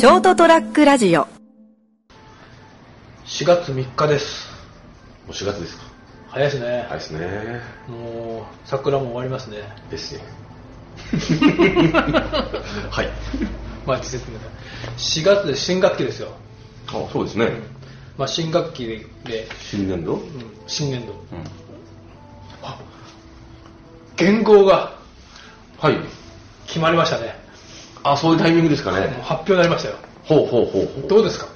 ショートトラックラジオ。4月3日です。もう4月ですか。早いですね、早いですね。もう桜も終わりますね。ですね はい。まあ季節が4月で新学期ですよ、あそうですね。まあ、新学期で。で、新年度？うん、新年度。うん。元号が。はい。決まりましたねあそういうタイミングですかもうね。発表になりましたよ。ほうほうほうほう。どうですか？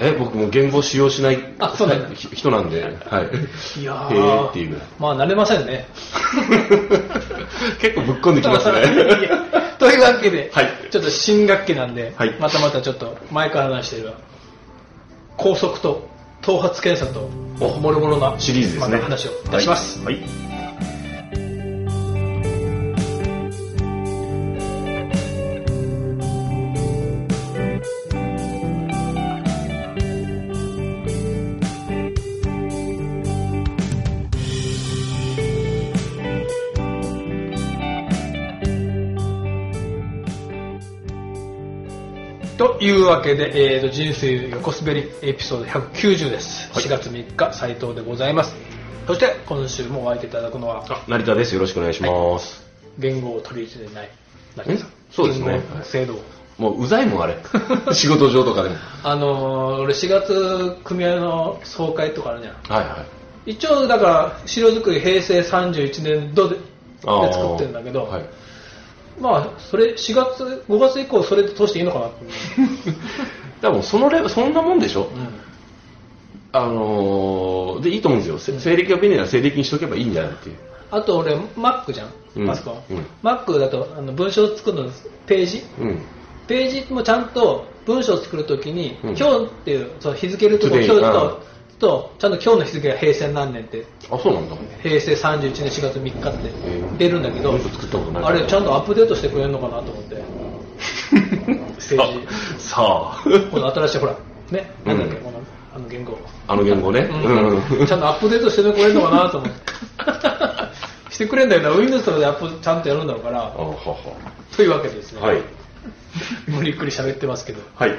え僕も言語使用しないあそうなんだ。ひ人なんではい。いやへーっていうぐらいまあ慣れませんね。結構ぶっ込んできますね。というわけで、はい。ちょっと新学期なんで、はい。またまたちょっと前から話している高速と頭髪検査とおもろもろなシリーズですね。話をいたします、はい、はいというわけで、えー、と人生横滑りエピソード190です、はい。4月3日斉藤でございます。そして今週もお会いいただくのはあ成田です。よろしくお願いします、言語を取り入れてない成田さん。ん？そうですね。制度を。もううざいもんあれ。仕事上とかでも。あのー俺4月組合の総会とかあるじゃん。はいはい。一応だから資料作り平成31年度でで作ってるんだけど、はいまあそれ4月5月以降それで通していいのかなって、でもそのレベそんなもんでしょ、うん。あのーでいいと思うんですよ、せ西暦が便利なら西暦にしとけばいいんじゃないっていう。あと俺 Mac じゃん。うん。パソコン、うん。Mac だとあの文章を作るのページ。うん。ページもちゃんと文章を作るときに、うん。今日っていうその日付ると今日ととちゃんと今日の日付が平成何年って。あそうなんだ。平成31年4月3日って出るんだけど、文章作ったことないあれちゃんとアップデートしてくれるのかなと思って。ページ。さあ。この新しいほらねなんだっけ、うんこのあの言語。あの言語ね、うん。ちゃんとアップデートしてくれるのかなと思って。してくれんだよな。Windows とかでアップちゃんとやるんだろうから。というわけでですね、はい。もうゆっくり喋ってますけど。はい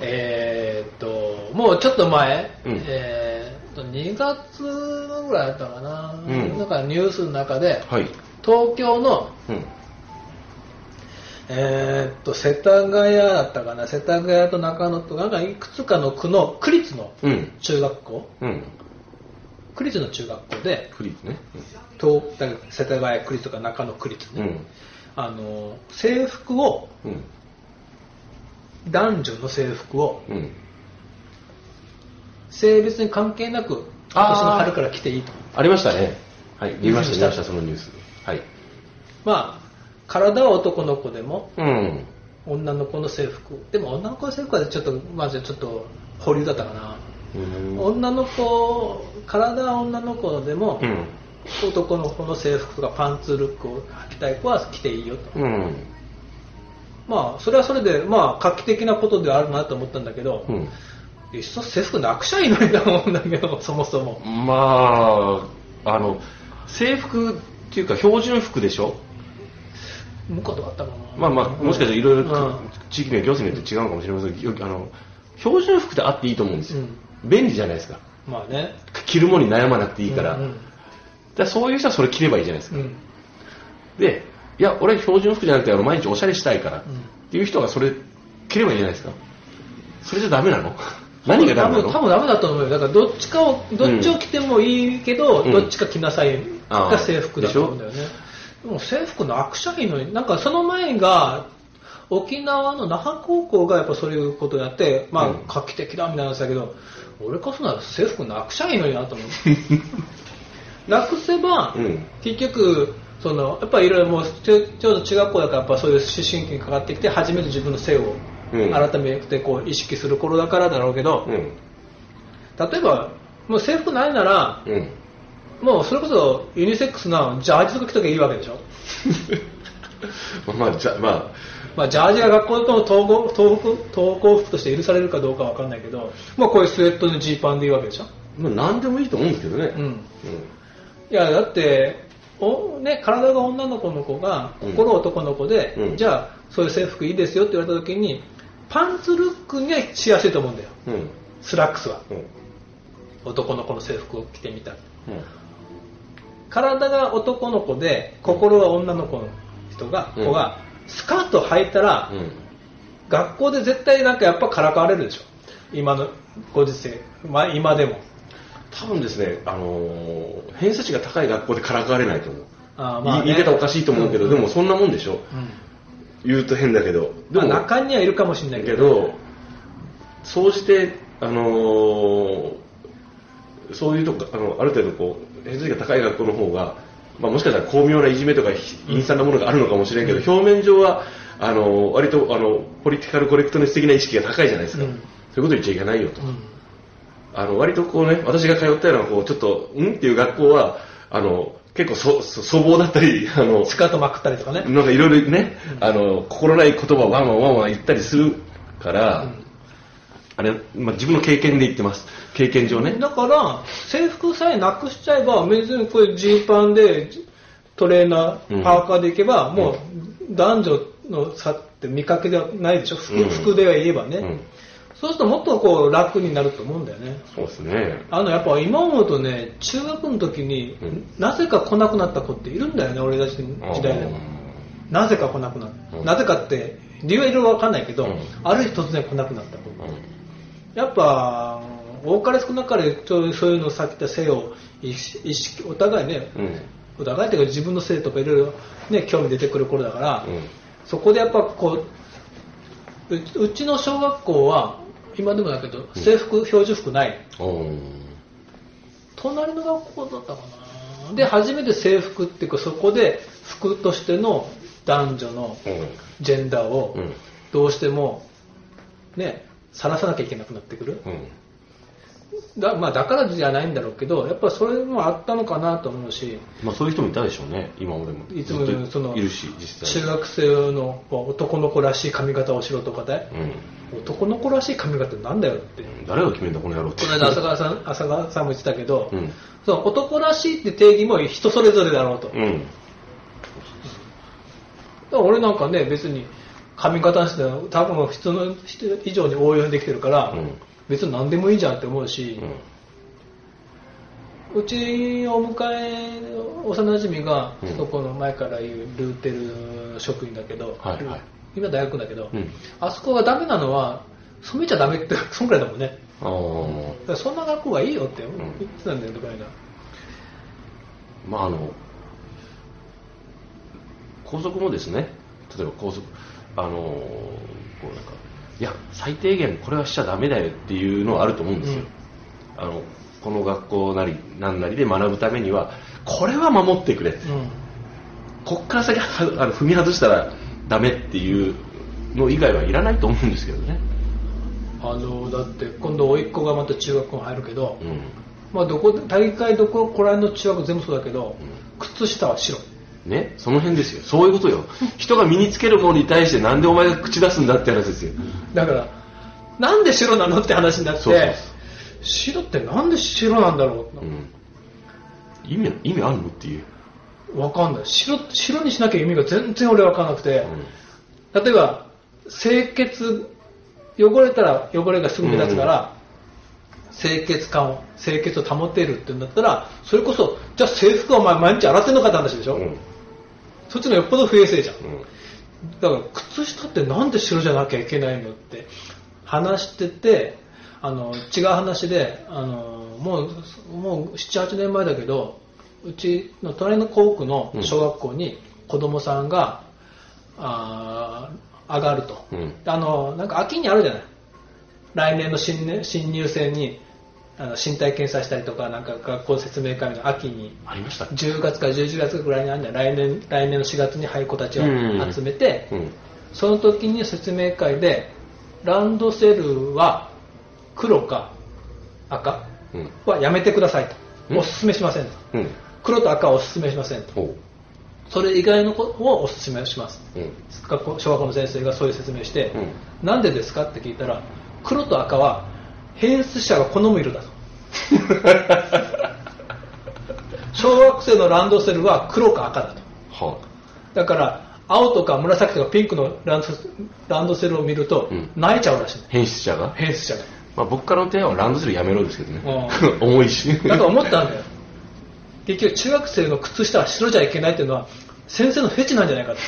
えーっともうちょっと前、うん。えーっと2月ぐらいだったかな、うん。なんかニュースの中ではい。東京のうん。えーっと世田谷だったかな。世田谷と中野となんかいくつかの区の区立のうん。中学校。うん。区立の中学校でクリーズね東世田谷区立とか中野区立ね、うん。あの制服をうん男女の制服をうん。性別に関係なく今年の春から着ていいと。ありましたね。はい。見ました見見ましたそのニュース。はい。まあ体は男の子でもうん。女の子の制服。でも女の子の制服はちょっとまずちょっと保留だったかな、うん。女の子体は女の子でも、うん。男の子の制服とかパンツルックを履きたい子は着ていいよと。うんまあそれはそれでまあ画期的なことではあるなと思ったんだけど、うん。いっそ制服なくちゃいいのにと思うんだけど そもそも。まああの制服っていうか標準服でしょ？向こうとかあったかな。まあまあもしかしたらいろいろうん。地域名行政によって違うのかもしれませんけどあの標準服であっていいと思うんですよ、うん。便利じゃないですか。まあね。着るものに悩まなくていいから,、うんうん。だからそういう人はそれ着ればいいじゃないですか、うん。でいや俺標準服じゃなくてあの毎日おしゃれしたいから、ん。っていう人がそれ着ればいいじゃないですか。それじゃダメなの？何がダメなの？多分多分ダメだと思うよ。だからどっちかをどっちを着てもいいけど、うん。どっちか着なさいが制服だと思うんだよね。でも制服なくちゃいいのになんかその前が沖縄の那覇高校がやっぱそういうことをやってまあうん。画期的だみたいな話だけど、俺こそなら制服なくちゃいいのになと思う。なくせば、うん。結局そのやっぱりいろいろもうちょちょうど中学校だからやっぱそういう思春期にかかってきて初めて自分の性をうん。改めてこう意識する頃だからだろうけど、うん。例えばもう制服ないならうん。もうそれこそユニセックスなジャージとか着ときゃいいわけでしょ？まあじゃまあ。まあ、ジャージが学校の統合統服登校服として許されるかどうかわかんないけど、まあ、こういうスウェットでジーパンでいいわけでしょ、まあ何でもいいと思うんですけどね。うん、いやだってお、ね、体が女の子の子がうん心男の子で、うんじゃあそういう制服いいですよって言われた時にパンツルックにはしやすいと思うんだようん。スラックスはうん。男の子の制服を着てみた。体が男の子で心は女の子の人が、うん子がスカート履いたら、うん。学校で絶対なんかやっぱからかわれるでしょ今のご時世、まあ、今でも多分ですね、あのー偏差値が高い学校でからかわれないと思う。あーまあね言い方おかしいと思うけど、うんでもそんなもんでしょ。うん言うと変だけど。でまあも、中にはいるかもしれないけどけど、総じて、あのーそういうとこ、あの、ある程度こう、偏差値が高い学校の方が、まあもしかしたら巧妙ないじめとか陰惨なものがあるのかもしれんけど、表面上は、あのー割と、あの、ポリティカルコレクトネス的な意識が高いじゃないですか。うんそういうこと言っちゃいけないよと。うんあの、割とこうね、私が通ったような、こう、ちょっと、ん？っていう学校は、あの、結構そ、そ粗暴だったり、あの、スカートまくったりとかね、なんかいろいろね、あの、心ない言葉をワンワンワンワン言ったりするから、うん。あれ、まあ、自分の経験で言ってます。経験上ね。だから制服さえなくしちゃえば別にこれジーパンでトレーナうん。ーパーカーでいけば、もう男女の差って見かけではないでしょ？服,、うん。服では言えばね、うん。そうするともっとこう楽になると思うんだよね。そうですね。あのやっぱ今思うとね中学の時に、うん。なぜか来なくなった子っているんだよね俺たちの時代でも。なぜか来なくなった、うん。なぜかって理由はいろいろわかんないけど、うん。ある日突然来なくなった子う。ん。やっぱ多かれ少なかれそうそういうのさっき言った性を意識お互いねうん。お互いっていうか自分の性とかいろいろね興味出てくる頃だから、うん。そこでやっぱこうううちの小学校は今でもだけど制服、標準服ない。隣の学校だったかな。で初めて制服っていうかそこで服としての男女のジェンダーをうん。どうしてもね晒さなきゃいけなくなってくる。うん。だ,、まあ、だからじゃないんだろうけどやっぱそれもあったのかなと思うしまあそういう人もいたでしょうね、今までも。いつもそのいるし、実際。中学生の男の子らしい髪型をしろとかでうん。男の子らしい髪型なんだよって誰が決めんだ、この野郎って。この間浅川さん浅川さんも言ってたけど、うん。その男らしいって定義も人それぞれだろうと、うん。ら俺なんかね別に髪型にして多分普通の人以上に応用できてるから、うん別に何でもいいじゃんって思うし、うん。うちお迎え幼馴染がうんそこの前から言うルーテル職員だけど、はいはい今大学だけど、うん。あそこがダメなのは染めちゃダメって そんくらいだもんねああ。だからそんな学校がいいよってん言ってたんだよ、この間まああの校則もですね例えば校則あのこうなんかいや最低限これはしちゃダメだよっていうのはあると思うんですよ、あのこの学校なりなんなりで学ぶためにはこれは守ってくれうん。こっから先はあの踏み外したらダメっていうの以外はいらないと思うんですけどね。あのだって今度甥っ子がまた中学校に入るけど、うん。まあ、どこ大会どここら辺の中学全部そうだけど、うん。靴下は白ね、その辺ですよ。そういうことよ。人が身につけるものに対してなんでお前が口出すんだって話ですよ。だからなんで白なのって話になってそうそうそう。白ってなんで白なんだろう、うん。意味意味あるのっていう、わかんない。白白にしなきゃ意味が全然俺わかんなくて、うん。例えば清潔汚れたら汚れがすぐ目立つから、清潔感を清潔を保てるって言うんだったらそれこそじゃあ制服はお前毎日洗ってんのかって話でしょ、うんそっちのよっぽど不衛生じゃん。うん。だから靴下ってなんで白じゃなきゃいけないのって話しててあの違う話であのもうもう78年前だけどうちの隣の校区の小学校に子供さんが、あー上がると、うん。あのなんか秋にあるじゃない。来年の新年新入生にあの身体検査したりとかなんか学校説明会の秋にありました10月から11月ぐらいにあるんだよ来年来年の4月に入る子たちを集めて、うん。その時に説明会でランドセルは黒か赤うん。はやめてくださいと、うん。おすすめしませんと。うん。黒と赤はおすすめしませんと。ほそれ以外のことをおすすめします。学校小学校の先生がそういう説明して、うん。なんでですか？って聞いたら黒と赤は変質者が好む色だと 小学生のランドセルは黒か赤だとはだから青とか紫とかピンクのランドランドセルを見るとうん泣いちゃうらしい、変質者が？変質者がまあ僕からの提案はランドセルやめろですけどねう。重いし。だから思ったんだよ結局中学生の靴下は白じゃいけないっていうのは先生のフェチなんじゃないかと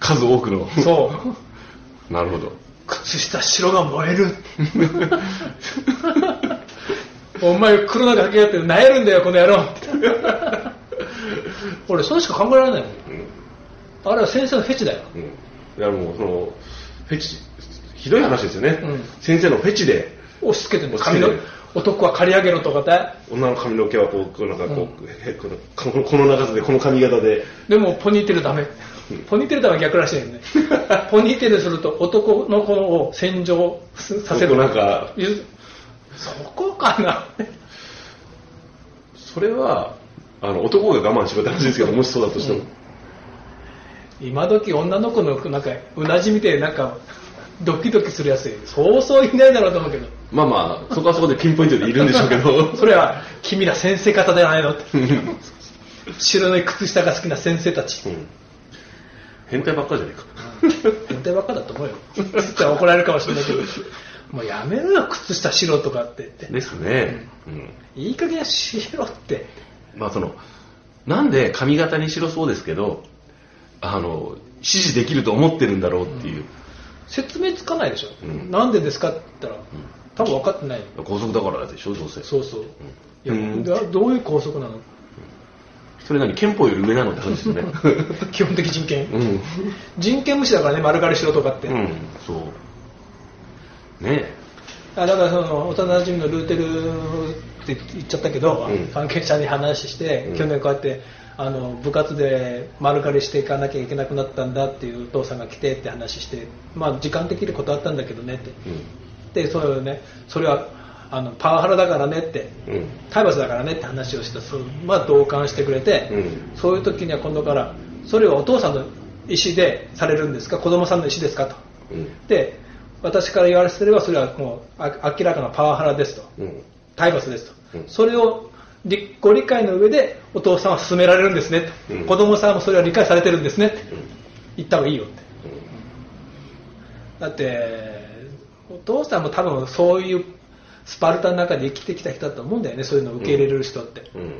数多くの。そうなるほど。靴下白が燃える。お前黒なんかかけやってなえるんだよこの野郎。俺それしか考えられないもん。うんあれは先生のフェチだよ。うん。いやもうその、フェチ、ひどい話ですよね。うん。先生のフェチで、押し付けてる。髪の男は刈り上げろとかで女の髪の毛はこう、なんかこう、へこのこのこの長さで、この髪型で、でもポニーテールダメポニーテールダメは逆らしいよね。ポニーテールすると男の子を洗浄させる。なんか。ゆそこかな。それは、あの、男が我慢しろって話ですけど、もしそうだとしても。今時女の子のなんかうなじみてなんかドキドキするやつ。そうそういないだろうと思うけど。まあまあ、そこはそこでピンポイントでいるんでしょうけど。それは君ら先生方ではないのって。白い靴下が好きな先生たち。うん変態ばっかじゃねえか。変態ばっかだと思うよ。つったら怒られるかもしれないけど。もうやめろよ靴下白とかって。言ってですね。うん。いい加減しろって。まあその、なんで髪型にしろそうですけど、あの、指示できると思ってるんだろうっていう。説明つかないでしょ、うん。なんでですかって言ったら多分分かってない。よ高速だからでしょ、どうせ。そうそう、いやうん。だどういう校則なのそれ何憲法より上なのって話ですよね。基本的人権、うん。人権無視だからね丸刈りしろとかって、うん、そう。ねあだからその幼馴染のルーテルって言っちゃったけど、うん関係者に話して、うん去年こうやってあの部活で丸刈りしていかなきゃいけなくなったんだっていうお父さんが来てって話して、まあ、時間的に断ったんだけどねってえ。でそれをねそれはあのパワハラだからねってうん。うん。体罰だからねって話をしてそう、まあ、同感してくれて、うん。そういう時には今度からそれはお父さんの意思でされるんですか？子供さんの意思ですか？と。うん。で私から言わせればそれはもうあ明らかなパワハラですと。うん。体罰ですと、うん。それをりご理解の上でお父さんは進められるんですねと、うん。子供さんもそれは理解されてるんですねって。言った方がいいよって。だってお父さんも多分そういうスパルタの中で生きてきた人だと思うんだよねそういうのを受け入れれる人って、うん。うん。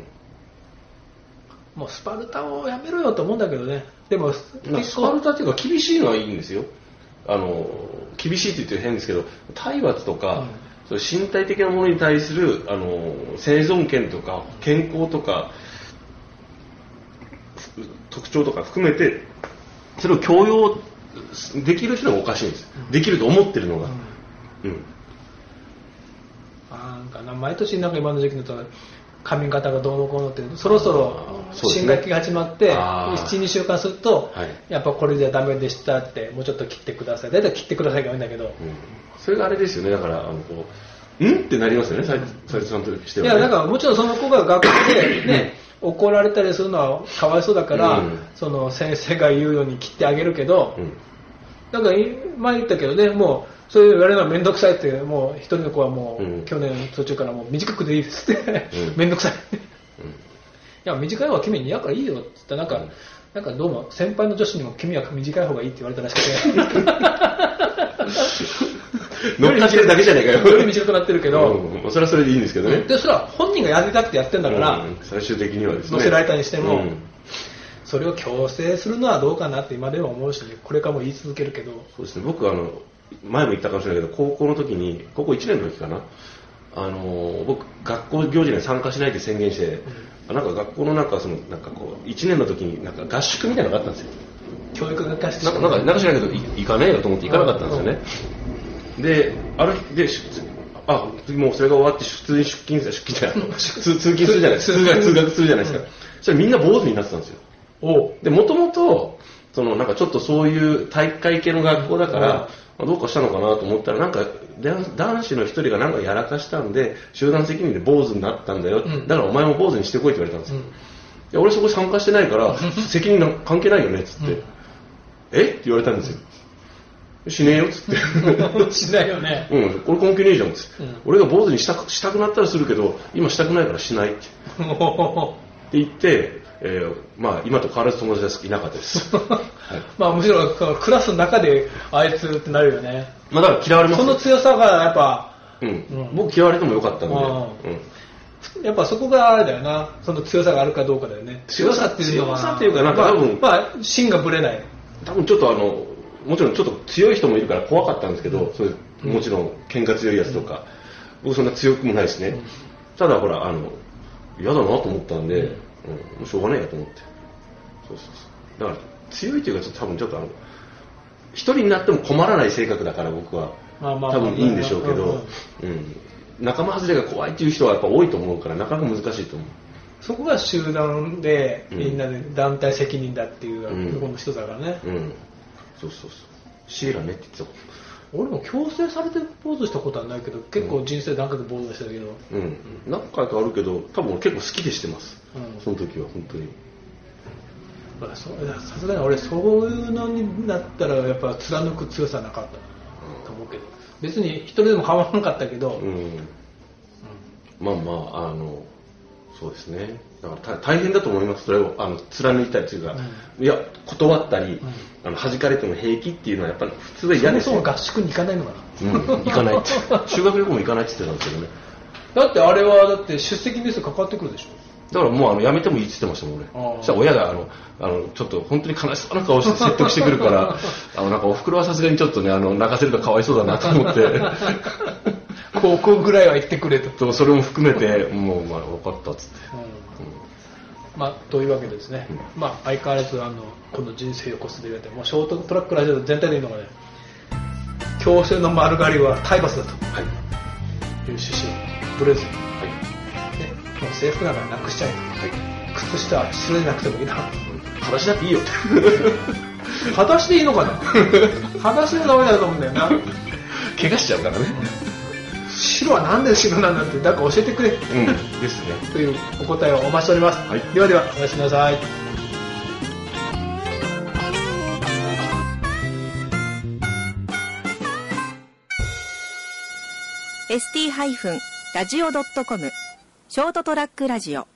もうスパルタをやめろよと思うんだけどねでもスパル構タっていうか厳しいのはいいんですよ。あの、厳しいって言って変ですけど、体罰とか、そういう身体的なものに対する、あの、生存権とか、健康とか、ふ特徴とか含めて、それを強要できる人がおかしいんです。できると思ってるのが。うん。あなんかな毎年なんか今の時期だと髪型がどうのこうのってそろそろ新学期が始まってあー。12週間すると、はい。やっぱこれじゃダメでしたってもうちょっと切ってください。大体切ってくださいが多いんだけど、うん。それがあれですよね、だから、あのこう、んってなりますよね、斉藤さんとしては、ね。いやだからもちろんその子が学校でね怒られたりするのはかわいそうだから、うん。その先生が言うように切ってあげるけど、うん、だから前言ったけどねもうそういう言われるのは面倒くさいってもう一人の子はもう、うん。去年途中からもう短くでいいですって。うん。面倒くさい。うん。いや、短い方が君に似合うからいいよって言った。ら、なんか、なんかどうも、先輩の女子にも君は短い方がいいって言われたらしくて、乗っかってるだけじゃないかよ。より短くなってるけど、うん。まあそれはそれでいいんですけどね。で、それは本人がやりたくてやってんだから、うん。最終的にはですね。乗せられたにしてもうん。それを強制するのはどうかなって今でも思うし、これからも言い続けるけど、そうですね、僕あの、前も言ったかもしれないけど、高校の時に、高校1年の時かな、あの僕、学校行事に参加しないって宣言して、なんか学校のなんかその、なんかこう、1年の時になんか合宿みたいなのがあったんですよ。教育が貸してなんか、なんか、なんか知らないけど、い行かねえよと思って行かなかったんですよね。で、ある日で、出あ、次もうそれが終わって、普通に出勤する、出勤じゃない、通通勤するじゃないですか。通学、するじゃないですか。それみんな坊主になってたんですよ。で、もともと、そのなんかちょっとそういう体育会系の学校だから、まあどうかしたのかなと思ったら、なんか男男子の一人がなんかやらかしたんで、集団責任で坊主になったんだよ。うんだからお前も坊主にしてこいって言われたんですよ。うんいや俺そこ参加してないから、責任なんか関係ないよね、つって。うんえ？って言われたんですよ。しねえよ、つって。しないよね。うん、俺関係ねえじゃん、つって。うん俺が坊主にしたくしたくなったらするけど、今したくないからしないって。おって言って、えーまあ、今と変わらず友達はいなかったです。はいまあむしろそのクラスの中であいつってなるよね。まあ、だから嫌われますその強さがやっぱ、うんうん僕嫌われてもよかったんで、うんうんやっぱそこがあれだよな。その強さがあるかどうかだよね。強さっていうのは。強さっていうかなんか多分まあ、まあ、芯がぶれない。多分ちょっとあの、もちろんちょっと強い人もいるから怖かったんですけど、そういうもちろん喧嘩強いやつとか、僕そんな強くもないしね。ただほら、あの、嫌だなと思ったんで、うん、もうしょうがないやと思って。そうそうそう。だから強いというかちょっと多分ちょっとあの、一人になっても困らない性格だから僕は、まあまあまあ多分いいんでしょうけうんうんど、うん。仲間外れが怖いっていう人はやっぱ多いと思うから、なかなか難しいと思う。そこが集団で、うんみんなで団体責任だっていううんところの一つだからね。うん。そうそうそう。シエラねって言ってた俺も強制されて坊主したことはないけど、結構人生何回か坊主したけど、うん、何回かあるけど多分結構好きでしてます、うん。その時は本当に。まあそうさすがに俺そういうのになったらやっぱ貫く強さはなかった。なと思うけど。別に一人でも構わなかったけど、うん、まあまああのそうですねだから大大変だと思います。それをあの貫いたりというか、いや断ったり、あの弾かれても平気っていうのはやっぱり普通はそもそ嫌ですよも合宿に行かないのかな、うん、行かないって。修学旅行も行かないって言ってたんですけどね。だってあれはだって出席日数かかってくるでしょ。だからもうあのやめてもいいって言ってましたもん俺そしたら親があのあのちょっと本当に悲しそうな顔して説得してくるから あのなんかお袋はさすがにちょっとねあの泣かせるとかわいそうだなと思って。高校ぐらいは行ってくれと、そうそれも含めてもうまあ分かったっつって、まあ、というわけでですね、まあ、相変わらずあのこの人生をこすで言われてもうショートトラックラジオ全体でいいのがね強制の丸刈りは体罰だと。はい。いう趣旨をブレず。に、ね、はい。もう制服なんかなくしちゃえとはい。靴下は白でなくてもいいな。裸足だっていいよ。って裸足でいいのかな？裸足でダメだと思うんだよな。怪我しちゃうからね白はなんで白なんだって誰か教えてくれうんですね。というお答えをお待ちしております、はい。ではではおやすみなさい。ST-radio.com ショートトラックラジオ